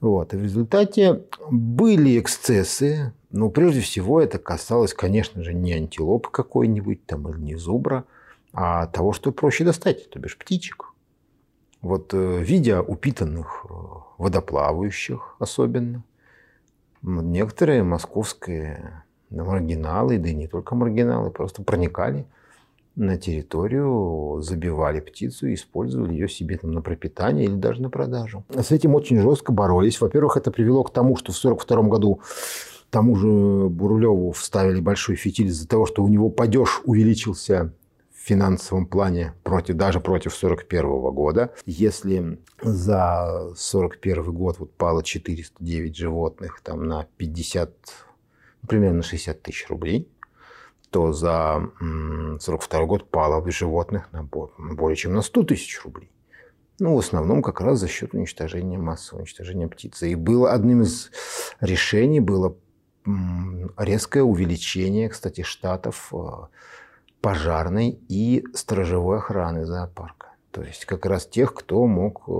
Вот. И в результате были эксцессы, но прежде всего это касалось, конечно же, не антилопы какой-нибудь там или не зубра, а того, что проще достать, то бишь птичек. Вот э, видя упитанных э, водоплавающих особенно, некоторые московские маргиналы, да и не только маргиналы, просто проникали на территорию, забивали птицу использовали ее себе там на пропитание или даже на продажу. С этим очень жестко боролись. Во-первых, это привело к тому, что в 1942 году тому же Бурлеву вставили большой фитиль из-за того, что у него падеж увеличился в финансовом плане против, даже против 1941 года. Если за 1941 год вот пало 409 животных там, на 50, примерно 60 тысяч рублей, то за 1942 год пало животных на более чем на 100 тысяч рублей. Ну, в основном как раз за счет уничтожения массового уничтожения птицы. И было одним из решений было резкое увеличение, кстати, штатов э, пожарной и сторожевой охраны зоопарка. То есть как раз тех, кто мог э,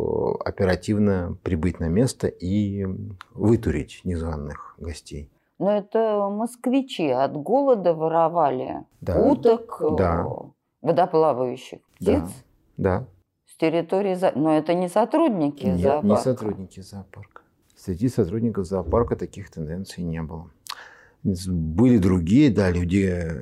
оперативно прибыть на место и вытурить незваных гостей. Но это москвичи от голода воровали да. уток, э, да. водоплавающих птиц. Да. да. С территории... Но это не сотрудники Нет, зоопарка. не сотрудники зоопарка. Среди сотрудников зоопарка таких тенденций не было. Были другие, да, люди...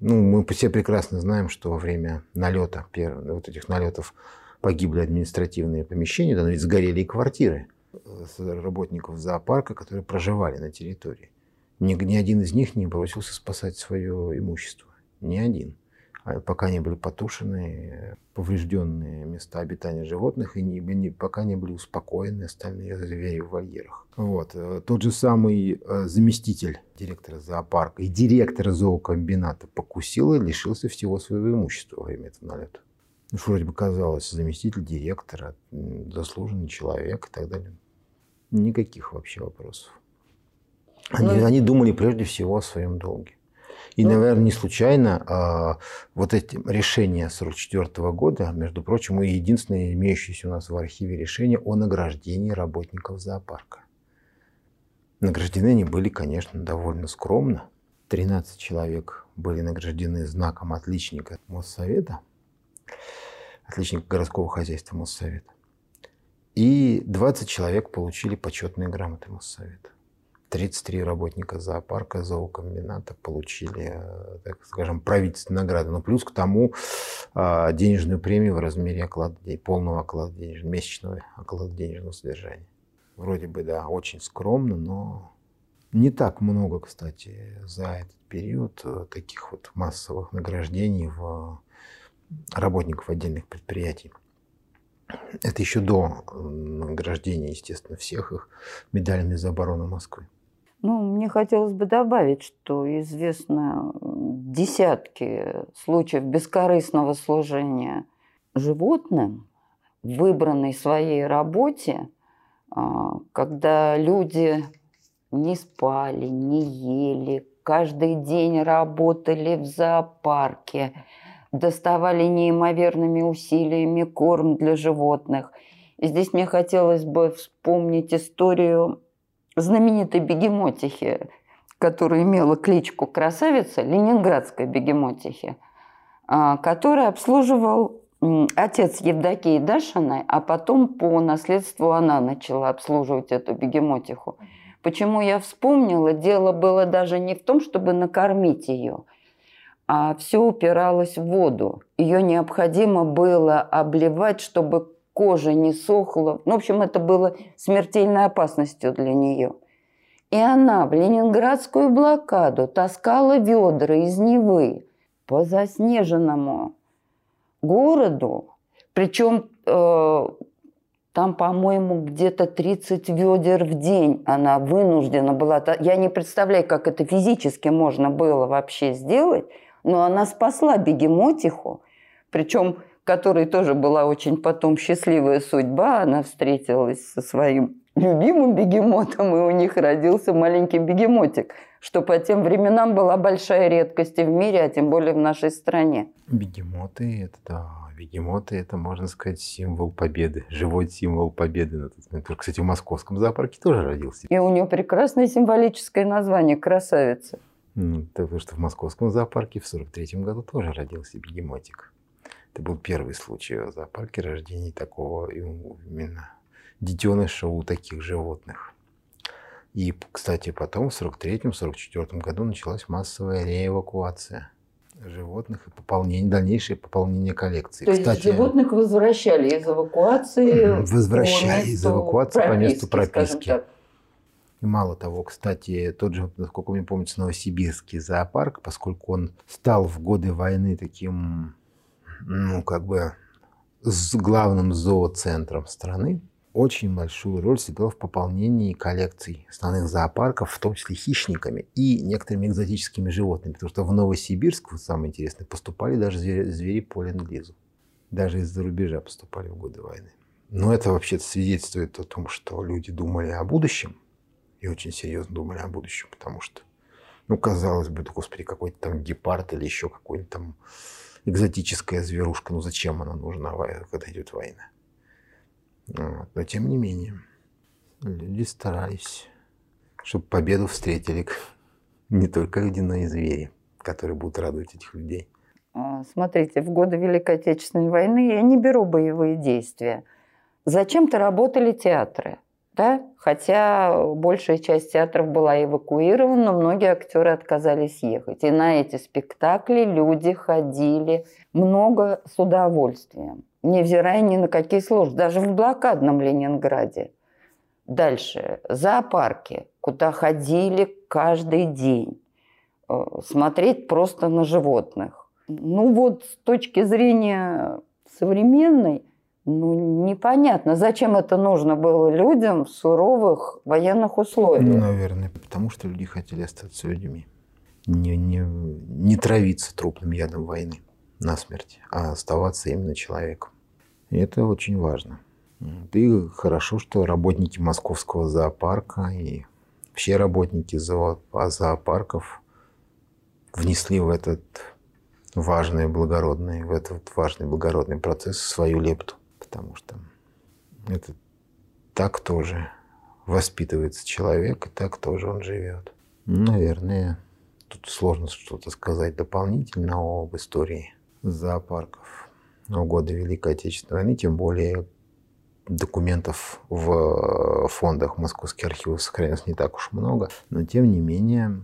Ну, мы все прекрасно знаем, что во время налета, вот этих налетов погибли административные помещения, да, но ведь сгорели и квартиры э, работников зоопарка, которые проживали на территории. Ни, ни один из них не бросился спасать свое имущество. Ни один. А пока не были потушены поврежденные места обитания животных и не, не, пока не были успокоены остальные звери в вольерах. Вот. Э, тот же самый э, заместитель директора зоопарка и директора зоокомбината покусил и лишился всего своего имущества во время этого налета. Ну, вроде бы казалось, заместитель директора, заслуженный человек и так далее. Никаких вообще вопросов. Они, ну, они думали прежде всего о своем долге. И, ну, наверное, не случайно а, вот эти решения 1944 года, между прочим, и единственное имеющееся у нас в архиве решение о награждении работников зоопарка. Награждены они были, конечно, довольно скромно. 13 человек были награждены знаком отличника Моссовета, отличника городского хозяйства Моссовета. И 20 человек получили почетные грамоты Моссовета. 33 работника зоопарка, зоокомбината получили, э, так скажем, правительственную награду. Но плюс к тому а, денежную премию в размере оклада, полного оклада денежного, месячного оклада денежного содержания. Вроде бы, да, очень скромно, но не так много, кстати, за этот период э, таких вот массовых награждений в работников отдельных предприятий. Это еще до награждения, естественно, всех их медалями за оборону Москвы. Ну, мне хотелось бы добавить, что известно десятки случаев бескорыстного служения животным выбранной своей работе, а, когда люди не спали, не ели, каждый день работали в зоопарке, доставали неимоверными усилиями корм для животных. И здесь мне хотелось бы вспомнить историю знаменитой бегемотихи, которая имела кличку Красавица, ленинградской бегемотихи, а, который обслуживал отец Евдокии Дашиной, а потом по наследству она начала обслуживать эту бегемотиху. Почему я вспомнила, дело было даже не в том, чтобы накормить ее, а все упиралось в воду. Ее необходимо было обливать, чтобы кожа не сохла. Ну, в общем, это было смертельной опасностью для нее. И она в ленинградскую блокаду таскала ведра из Невы по заснеженному городу. Причем э, там, по-моему, где-то 30 ведер в день она вынуждена была. Я не представляю, как это физически можно было вообще сделать, но она спасла бегемотиху. Причем которой тоже была очень потом счастливая судьба. Она встретилась со своим любимым бегемотом, и у них родился маленький бегемотик, что по тем временам была большая редкость и в мире, а тем более в нашей стране. Бегемоты – это да, бегемоты – это, можно сказать, символ победы, живой символ победы на тот момент. Кстати, в московском зоопарке тоже родился. И у него прекрасное символическое название «Красавица». Ну, потому что в московском зоопарке в 43 году тоже родился бегемотик. Это был первый случай в зоопарке рождения такого именно детеныша у таких животных. И, кстати, потом в 43-44 году началась массовая реэвакуация животных и пополнение, дальнейшее пополнение коллекции. То Кстати, есть животных возвращали из эвакуации (clears throat) Возвращали из эвакуации прописки, по месту прописки. И мало того, кстати, тот же, насколько мне помнится, Новосибирский зоопарк, поскольку он стал в годы войны таким, ну, как бы, с главным зооцентром страны, очень большую роль сыграл в пополнении коллекций основных зоопарков, в том числе хищниками и некоторыми экзотическими животными. Потому что в Новосибирск, вот самое интересное, поступали даже звери, звери по ленд-лизу. Даже из-за рубежа поступали в годы войны. Но это вообще свидетельствует о том, что люди думали о будущем, и очень серьезно думали о будущем, потому что, ну, казалось бы, да, господи, какой-то там гепард или еще какой-нибудь там экзотическая зверушка, ну зачем она нужна, когда идет война? Вот. Но тем не менее, люди старались, чтобы победу встретили не только люди, но и звери, которые будут радовать этих людей. А, смотрите, в годы Великой Отечественной войны я не беру боевые действия. Зачем-то работали театры да? хотя большая часть театров была эвакуирована, но многие актеры отказались ехать. И на эти спектакли люди ходили много с удовольствием, невзирая ни на какие сложности, даже в блокадном Ленинграде. Дальше, зоопарки, куда ходили каждый день, э, смотреть просто на животных. Ну вот с точки зрения современной, ну, непонятно, зачем это нужно было людям в суровых военных условиях. Ну, наверное, потому что люди хотели остаться людьми. Не, не, не травиться трупным ядом войны на смерть, а оставаться именно человеком. И это очень важно. И хорошо, что работники московского зоопарка и все работники зоопарков внесли в этот важный, благородный, в этот важный, благородный процесс свою лепту потому что это так тоже воспитывается человек, и так тоже он живет. Наверное, тут сложно что-то сказать дополнительно об истории зоопарков в годы Великой Отечественной войны, тем более документов в фондах Московских архивов сохранилось не так уж много, но тем не менее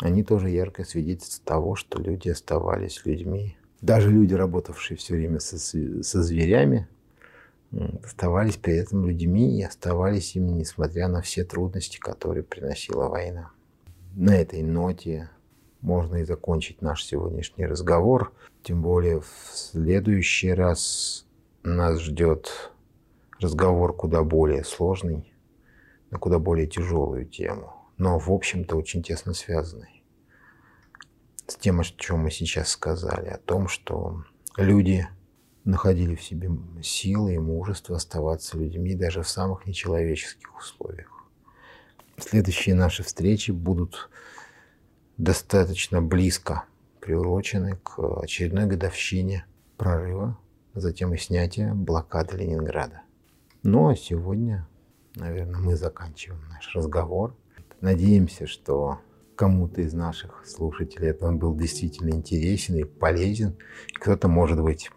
они тоже яркое свидетельство того, что люди оставались людьми, даже люди, работавшие все время со, со зверями, оставались при этом людьми и оставались ими, несмотря на все трудности, которые приносила война. На этой ноте можно и закончить наш сегодняшний разговор. Тем более в следующий раз нас ждет разговор куда более сложный, на куда более тяжелую тему, но в общем-то очень тесно связанный с тем, о чем мы сейчас сказали, о том, что люди находили в себе силы и мужество оставаться людьми даже в самых нечеловеческих условиях. Следующие наши встречи будут достаточно близко приурочены к очередной годовщине прорыва, затем и снятия блокады Ленинграда. Ну а сегодня, наверное, мы заканчиваем наш разговор. Надеемся, что кому-то из наших слушателей это был действительно интересен и полезен. Кто-то, может быть,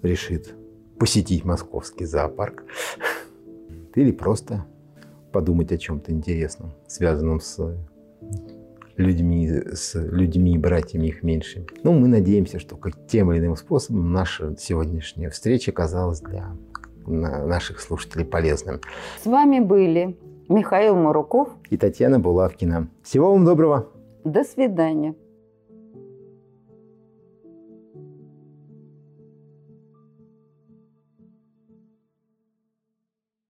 решит посетить московский зоопарк (laughs) или просто подумать о чем-то интересном, связанном с людьми, с людьми братьями их меньшими. Ну, мы надеемся, что как тем или иным способом наша сегодняшняя встреча оказалась для наших слушателей полезным. С вами были Михаил Маруков и Татьяна Булавкина. Всего вам доброго. До свидания.